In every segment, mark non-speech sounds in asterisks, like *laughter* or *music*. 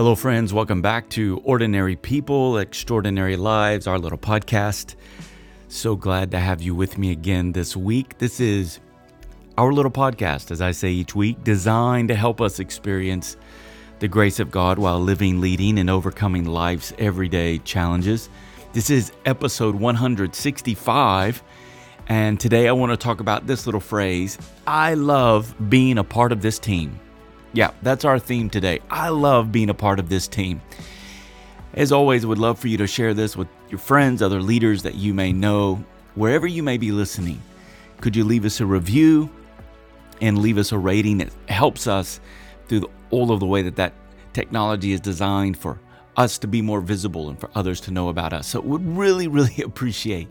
Hello, friends. Welcome back to Ordinary People, Extraordinary Lives, our little podcast. So glad to have you with me again this week. This is our little podcast, as I say each week, designed to help us experience the grace of God while living, leading, and overcoming life's everyday challenges. This is episode 165. And today I want to talk about this little phrase I love being a part of this team. Yeah, that's our theme today. I love being a part of this team. As always, would love for you to share this with your friends, other leaders that you may know, wherever you may be listening. Could you leave us a review and leave us a rating? It helps us through all of the way that that technology is designed for us to be more visible and for others to know about us. So, would really, *laughs* really appreciate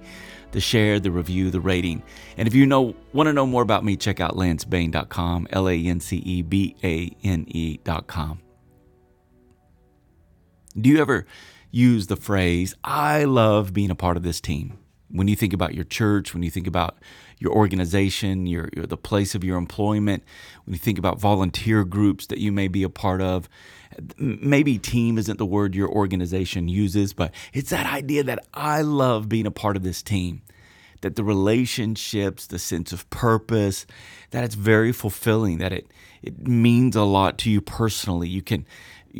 the share, the review, the rating. And if you know want to know more about me, check out lancebane.com, L A N C E B A N E.com. Do you ever use the phrase, I love being a part of this team? When you think about your church, when you think about your organization, your, your, the place of your employment, when you think about volunteer groups that you may be a part of, maybe team isn't the word your organization uses, but it's that idea that I love being a part of this team. That the relationships, the sense of purpose, that it's very fulfilling, that it it means a lot to you personally. You can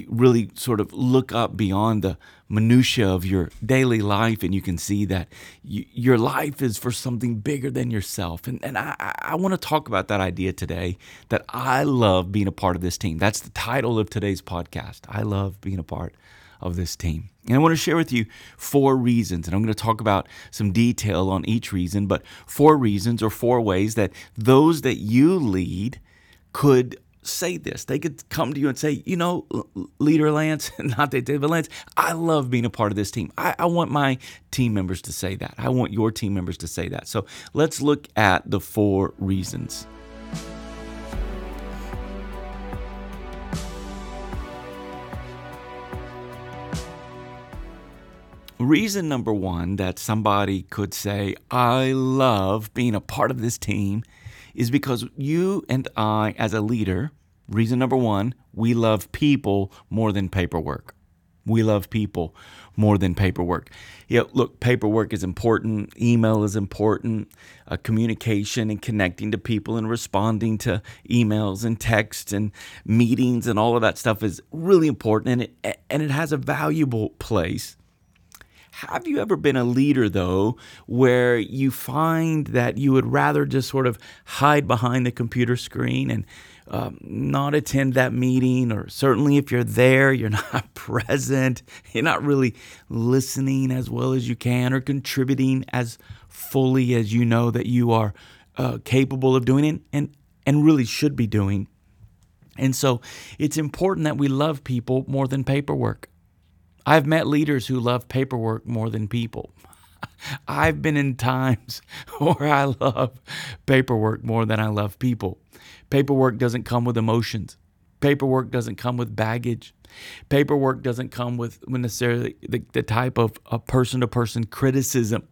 really sort of look up beyond the minutia of your daily life and you can see that you, your life is for something bigger than yourself. And, and i, I want to talk about that idea today that i love being a part of this team. That's the title of today's podcast. I love being a part of this team. And i want to share with you four reasons and i'm going to talk about some detail on each reason but four reasons or four ways that those that you lead could say this. They could come to you and say, you know, leader Lance, *laughs* not that David Lance, I love being a part of this team. I, I, want my team members to say that. I want your team members to say that. So let's look at the four reasons. Reason number one that somebody could say, I love being a part of this team is because you and I, as a leader, reason number one, we love people more than paperwork. We love people more than paperwork. Yeah, look, paperwork is important, email is important, uh, communication and connecting to people and responding to emails and texts and meetings and all of that stuff is really important and it, and it has a valuable place have you ever been a leader, though, where you find that you would rather just sort of hide behind the computer screen and um, not attend that meeting? Or certainly if you're there, you're *laughs* not present, you're not really listening as well as you can or contributing as fully as you know that you are uh, capable of doing it and, and really should be doing. And so it's important that we love people more than paperwork. I've met leaders who love paperwork more than people. *laughs* I've been in times *laughs* where I love paperwork more than I love people. Paperwork doesn't come with emotions. Paperwork doesn't come with baggage. Paperwork doesn't come with necessarily the, the type of person to person criticism.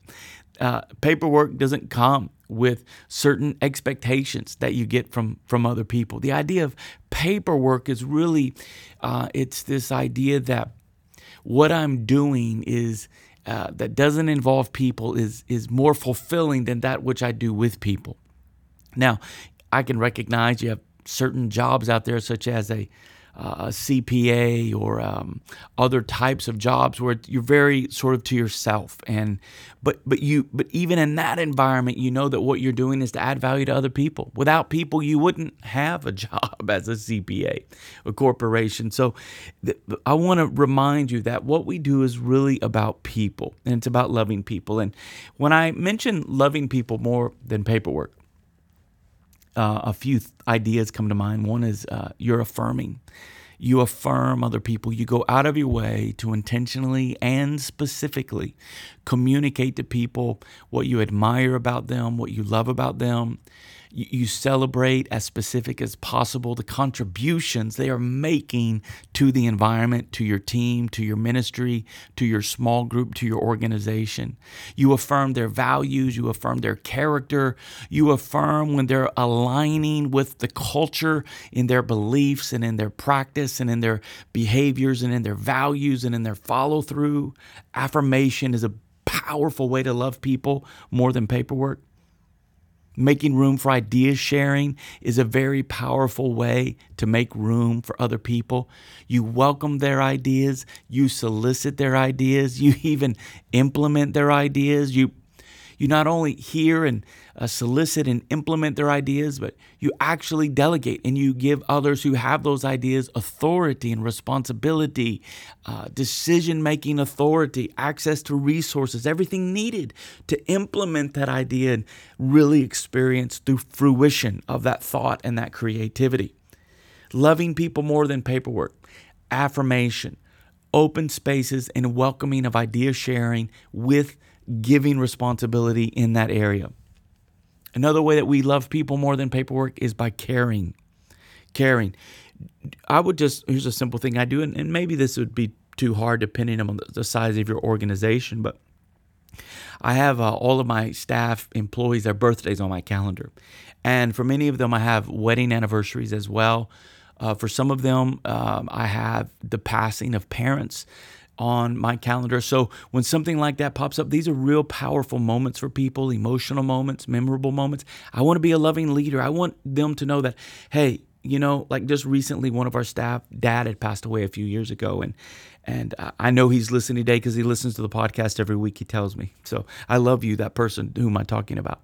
Uh, paperwork doesn't come with certain expectations that you get from from other people. The idea of paperwork is really uh, it's this idea that what I'm doing is uh, that doesn't involve people is is more fulfilling than that which I do with people. Now, I can recognize you have certain jobs out there, such as a a CPA or um, other types of jobs where you're very sort of to yourself. And but but you but even in that environment you know that what you're doing is to add value to other people. Without people you wouldn't have a *laughs* job as a CPA a corporation. So th- I want to remind you that what we do is really about people and it's about loving people. And when I mention loving people more than paperwork uh, a few th- ideas come to mind. One is uh, you're affirming. You affirm other people. You go out of your way to intentionally and specifically communicate to people what you admire about them, what you love about them. You, you celebrate as specific as possible the contributions they are making to the environment, to your team, to your ministry, to your small group, to your organization. You affirm their values, you affirm their character, you affirm when they're aligning with the culture in their beliefs and in their practice and in their behaviors and in their values and in their follow through. Affirmation is a powerful way to love people more than paperwork. Making room for idea sharing is a very powerful way to make room for other people. You welcome their ideas, you solicit their ideas, you *laughs* even implement their ideas, you you not only hear and uh, solicit and implement their ideas, but you actually delegate and you give others who have those ideas authority and responsibility, uh, decision making authority, access to resources, everything needed to implement that idea and really experience the fruition of that thought and that creativity. Loving people more than paperwork, affirmation, open spaces, and welcoming of idea sharing with giving responsibility in that area. Another way that we love people more than paperwork is by caring. Caring. I would just, here's a simple thing I do, and, and maybe this would be too hard depending on the size of your organization, but I have uh, all of my staff employees, their birthdays on my calendar. And for many of them, I have wedding anniversaries as well. Uh, for some of them, um, I have the passing of parents on my calendar. So when something like that pops up, these are real powerful moments for people, emotional moments, memorable moments. I want to be a loving leader. I want them to know that, hey, you know, like just recently, one of our staff, dad had passed away a few years ago, and and I know he's listening today because he listens to the podcast every week. He tells me, so I love you, that person whom I'm talking about.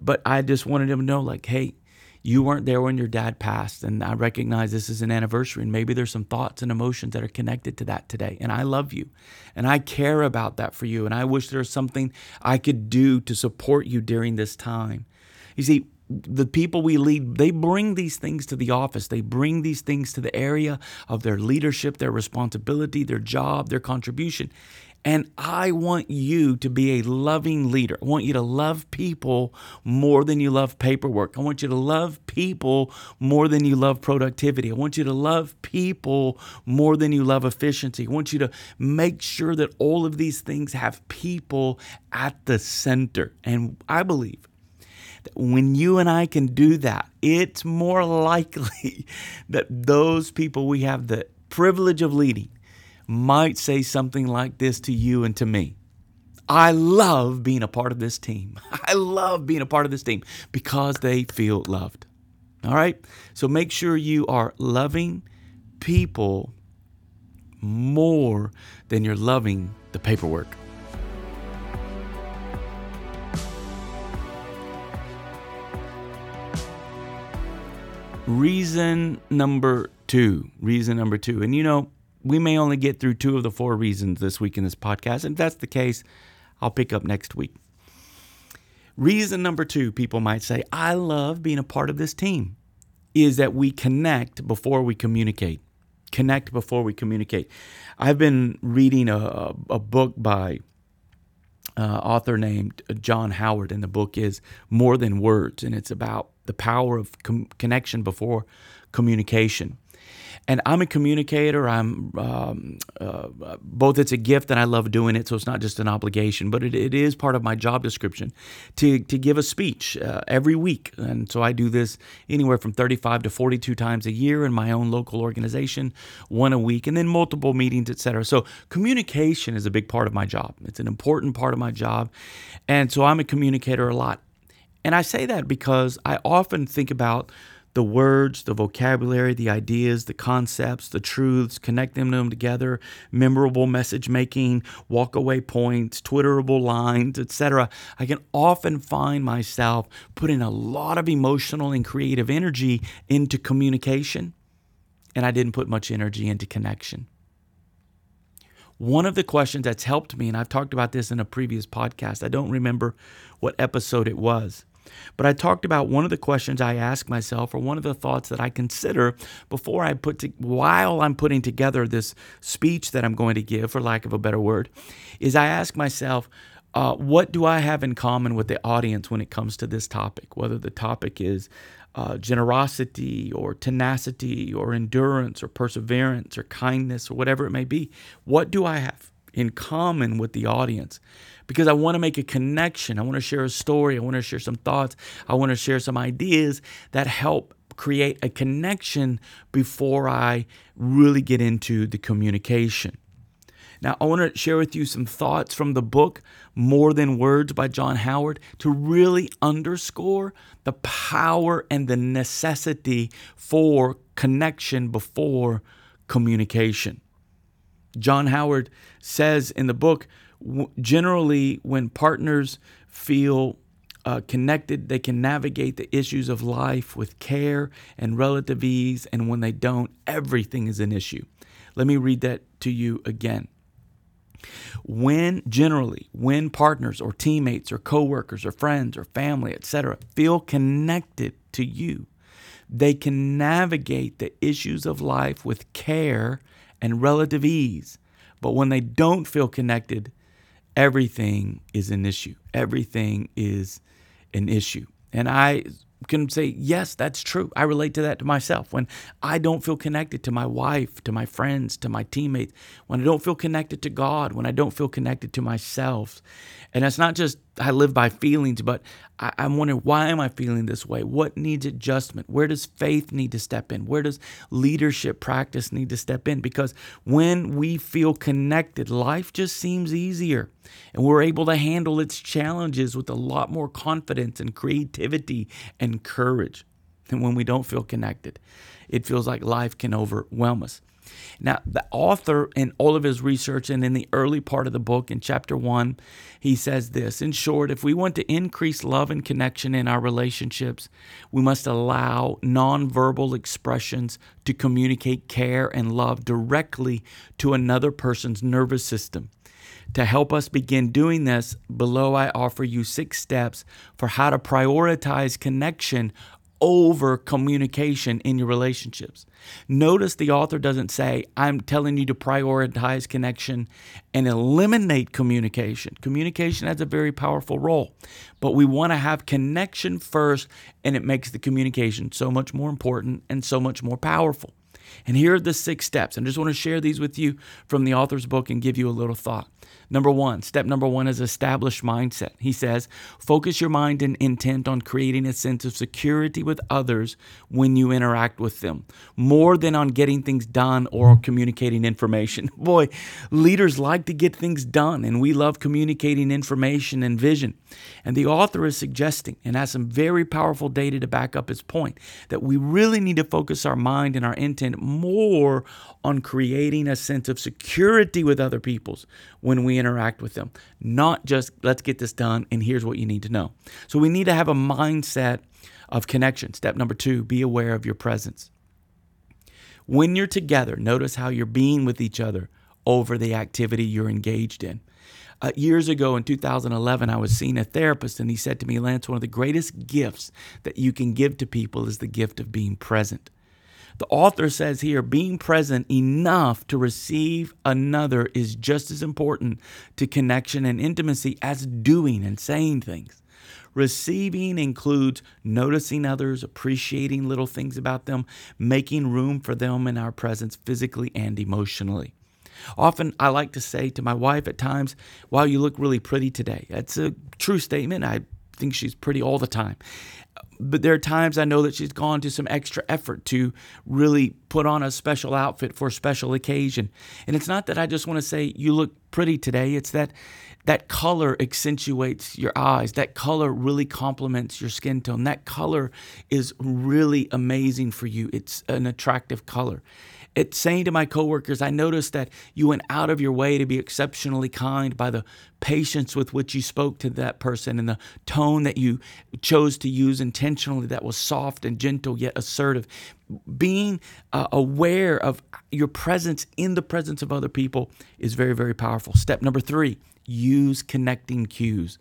But I just wanted him to know, like, hey, you weren't there when your dad passed and i recognize this is an anniversary and maybe there's some thoughts and emotions that are connected to that today and i love you and i care about that for you and i wish there was something i could do to support you during this time you see the people we lead, they bring these things to the office. They bring these things to the area of their leadership, their responsibility, their job, their contribution. And I want you to be a loving leader. I want you to love people more than you love paperwork. I want you to love people more than you love productivity. I want you to love people more than you love efficiency. I want you to make sure that all of these things have people at the center. And I believe that when you and I can do that, it's more *laughs* likely that those people we have the privilege of leading might say something like this to you and to me. I love being a part of this team. *laughs* I love being a part of this team because they feel loved. All right? So make sure you are loving people more than you're loving the paperwork. Reason number two. Reason number two. And you know, we may only get through two of the four reasons this week in this podcast. And if that's the case, I'll pick up next week. Reason number two, people might say, I love being a part of this team, is that we connect before we communicate. Connect before we communicate. I've been reading a, a book by uh, author named John Howard, and the book is More Than Words, and it's about the power of com- connection before communication and I'm a communicator. I'm um, uh, both. It's a gift, and I love doing it. So it's not just an obligation, but it, it is part of my job description to to give a speech uh, every week. And so I do this anywhere from 35 to 42 times a year in my own local organization, one a week, and then multiple meetings, etc. So communication is a big part of my job. It's an important part of my job, and so I'm a communicator a lot. And I say that because I often think about the words, the vocabulary, the ideas, the concepts, the truths, connect them, them together, memorable message making, walkaway points, twitterable lines, etc. I can often find myself putting a lot of emotional and creative energy into communication, and I didn't put much energy into connection. One of the questions that's helped me, and I've talked about this in a previous podcast, I don't remember what episode it was but I talked about one of the questions I ask myself, or one of the thoughts that I consider before I put to, while I'm putting together this speech that I'm going to give, for lack of a better word, is I ask myself, uh, what do I have in common with the audience when it comes to this topic? Whether the topic is uh, generosity or tenacity or endurance or perseverance or kindness or whatever it may be. What do I have in common with the audience? Because I want to make a connection. I want to share a story. I want to share some thoughts. I want to share some ideas that help create a connection before I really get into the communication. Now, I want to share with you some thoughts from the book More Than Words by John Howard to really underscore the power and the necessity for connection before communication. John Howard says in the book generally, when partners feel uh, connected, they can navigate the issues of life with care and relative ease. And when they don't, everything is an issue. Let me read that to you again. When generally, when partners or teammates or coworkers or friends or family, etc., feel connected to you, they can navigate the issues of life with care and relative ease. But when they don't feel connected, everything is an issue. Everything is an issue. And I can say, yes, that's true. I relate to that to myself. When I don't feel connected to my wife, to my friends, to my teammates, when I don't feel connected to God, when I don't feel connected to myself. And it's not just I live by feelings, but I, am wondering why am I feeling this way? What needs adjustment? Where does faith need to step in? Where does leadership practice need to step in? Because when we feel connected, life just seems easier and we're able to handle its challenges with a lot more confidence and creativity and courage than when we don't feel connected. It feels like life can overwhelm us. Now, the author, in all of his research and in the early part of the book, in chapter one, he says this In short, if we want to increase love and connection in our relationships, we must allow nonverbal expressions to communicate care and love directly to another person's nervous system. To help us begin doing this, below I offer you six steps for how to prioritize connection over communication in your relationships. Notice the author doesn't say, I'm telling you to prioritize connection and eliminate communication. Communication has a very powerful role, but we want to have connection first, and it makes the communication so much more important and so much more powerful. And here are the six steps. I just want to share these with you from the author's book and give you a little thought. Number one, step number one is establish mindset. He says, focus your mind and intent on creating a sense of security with others when you interact with them, more than on getting things done or communicating information. *laughs* Boy, leaders like to get things done, and we love communicating information and vision. And the author is suggesting, and has some very powerful data to back up his point, that we really need to focus our mind and our intent more on creating a sense of security with other people's when we interact with them, not just let's get this done and here's what you need to know. So we need to have a mindset of connection. Step number two, be aware of your presence. When you're together, notice how you're being with each other over the activity you're engaged in. Uh, years ago in 2011, I was seeing a therapist, and he said to me, Lance, one of the greatest gifts that you can give to people is the gift of being present. The author says here being present enough to receive another is just as important to connection and intimacy as doing and saying things. Receiving includes noticing others, appreciating little things about them, making room for them in our presence physically and emotionally. Often I like to say to my wife at times, Wow, you look really pretty today. That's a true statement. I think she's pretty all the time but there are times I know that she's gone to some extra effort to really put on a special outfit for a special occasion. And it's not that I just want to say, you look pretty today. It's that that color accentuates your eyes. That color really complements your skin tone. That color is really amazing for you. It's an attractive color. It's saying to my coworkers, I noticed that you went out of your way to be exceptionally kind by the patience with which you spoke to that person and the tone that you chose to use intentionally that was soft and gentle yet assertive. Being uh, aware of your presence in the presence of other people is very, very powerful. Step number three use connecting cues.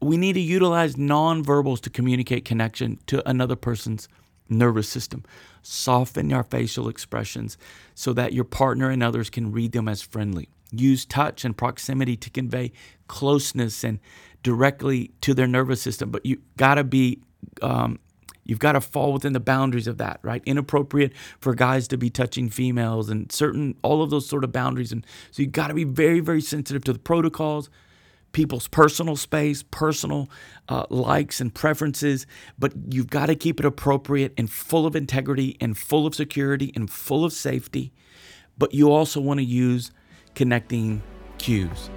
We need to utilize nonverbals to communicate connection to another person's nervous system. Soften your facial expressions so that your partner and others can read them as friendly. use touch and proximity to convey closeness and directly to their nervous system. But you got to be um, You've got to fall within the boundaries of that, right? Inappropriate for guys to be touching females and certain, all of those sort of boundaries. And so you've got to be very, very sensitive to the protocols, people's personal space, personal uh, likes and preferences, but you've got to keep it appropriate and full of integrity and full of security and full of safety. But you also want to use connecting cues.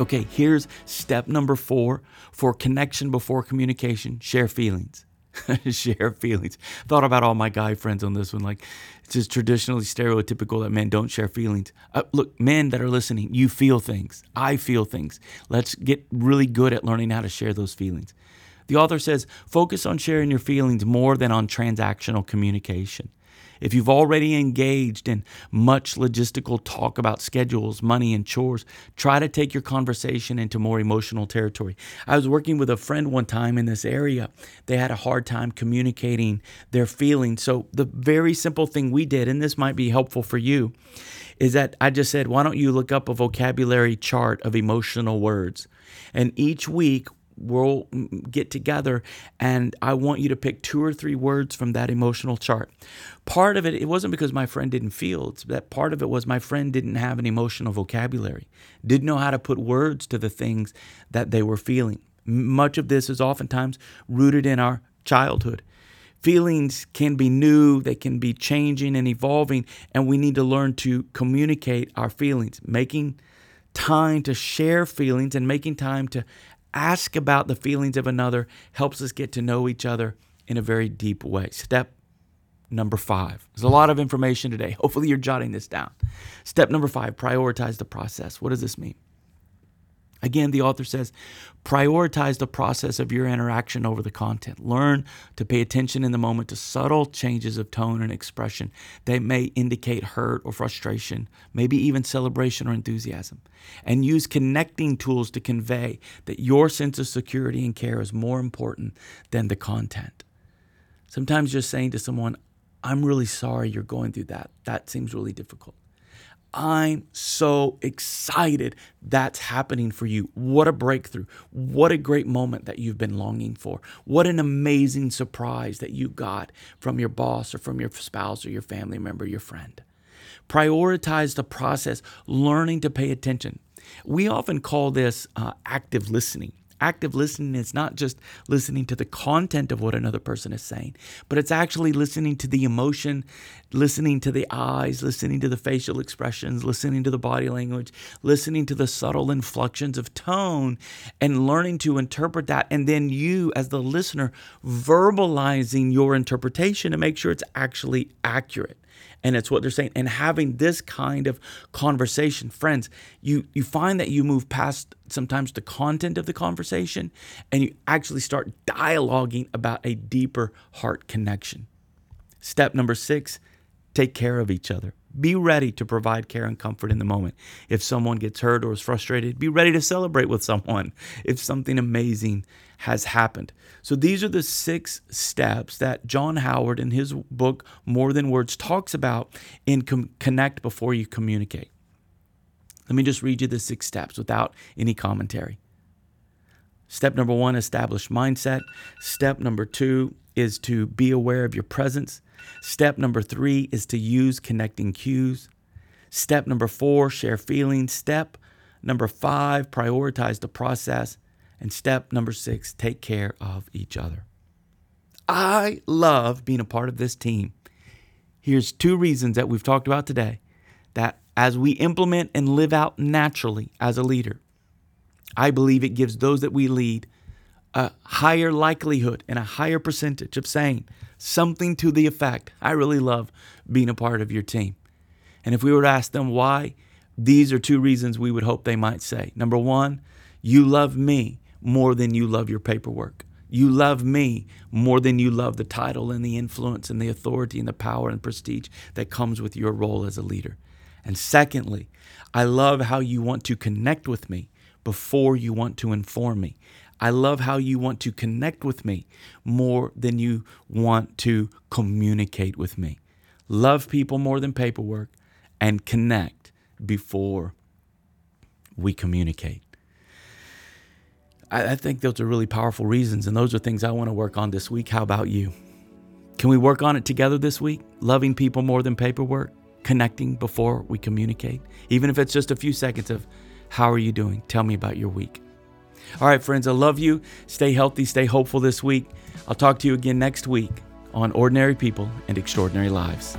Okay, here's step number four for connection before communication share feelings. *laughs* share feelings. Thought about all my guy friends on this one. Like, it's just traditionally stereotypical that men don't share feelings. Uh, look, men that are listening, you feel things. I feel things. Let's get really good at learning how to share those feelings. The author says focus on sharing your feelings more than on transactional communication. If you've already engaged in much logistical talk about schedules, money, and chores, try to take your conversation into more emotional territory. I was working with a friend one time in this area. They had a hard time communicating their feelings. So, the very simple thing we did, and this might be helpful for you, is that I just said, why don't you look up a vocabulary chart of emotional words? And each week, we'll get together and I want you to pick two or three words from that emotional chart. Part of it, it wasn't because my friend didn't feel, it's that part of it was my friend didn't have an emotional vocabulary, didn't know how to put words to the things that they were feeling. Much of this is oftentimes rooted in our childhood. Feelings can be new, they can be changing and evolving, and we need to learn to communicate our feelings, making time to share feelings and making time to ask about the feelings of another helps us get to know each other in a very deep way. Step number five. There's a lot of information today. Hopefully, you're jotting this down. Step number five prioritize the process. What does this mean? Again, the author says, prioritize the process of your interaction over the content. Learn to pay attention in the moment to subtle changes of tone and expression that may indicate hurt or frustration, maybe even celebration or enthusiasm. And use connecting tools to convey that your sense of security and care is more important than the content. Sometimes just saying to someone, I'm really sorry you're going through that, that seems really difficult. I'm so excited that's happening for you. What a breakthrough. What a great moment that you've been longing for. What an amazing surprise that you got from your boss or from your spouse or your family member, your friend. Prioritize the process, learning to pay attention. We often call this uh, active listening active listening is not just listening to the content of what another person is saying, but it's actually listening to the emotion, listening to the eyes, listening to the facial expressions, listening to the body language, listening to the subtle inflections of tone, and learning to interpret that. And then you, as the listener, verbalizing your interpretation to make sure it's actually accurate and it's what they're saying. And having this kind of conversation friends you you find that you move past sometimes the content of the conversation and you actually start dialoguing about a deeper heart connection. Step number 6 take care of each other. Be ready to provide care and comfort in the moment. If someone gets hurt or is frustrated, be ready to celebrate with someone. If something amazing has happened. So, these are the six steps that John Howard in his book, More Than Words, talks about in com- Connect Before You Communicate. Let me just read you the six steps without any commentary. Step number one, establish mindset. Step number two is to be aware of your presence. Step number three is to use connecting cues. Step number four, share feelings. Step number five, prioritize the process. And step number six, take care of each other. I love being a part of this team. Here's two reasons that we've talked about today that as we implement and live out naturally as a leader, I believe it gives those that we lead a higher likelihood and a higher percentage of saying something to the effect, I really love being a part of your team. And if we were to ask them why, these are two reasons we would hope they might say. Number one, you love me more than you love your paperwork. You love me more than you love the title and the influence and the authority and the power and prestige that comes with your role as a leader. And secondly, I love how you want to connect with me before you want to inform me. I love how you want to connect with me more than you want to communicate with me. Love people more than paperwork and connect before we communicate. I, I think those are really powerful reasons, and those are things I want to work on this week. How about you? Can we work on it together this week? Loving people more than paperwork, connecting before we communicate, even if it's just a few seconds of how are you doing? Tell me about your week. All right, friends, I love you. Stay healthy, stay hopeful this week. I'll talk to you again next week on Ordinary People and Extraordinary Lives.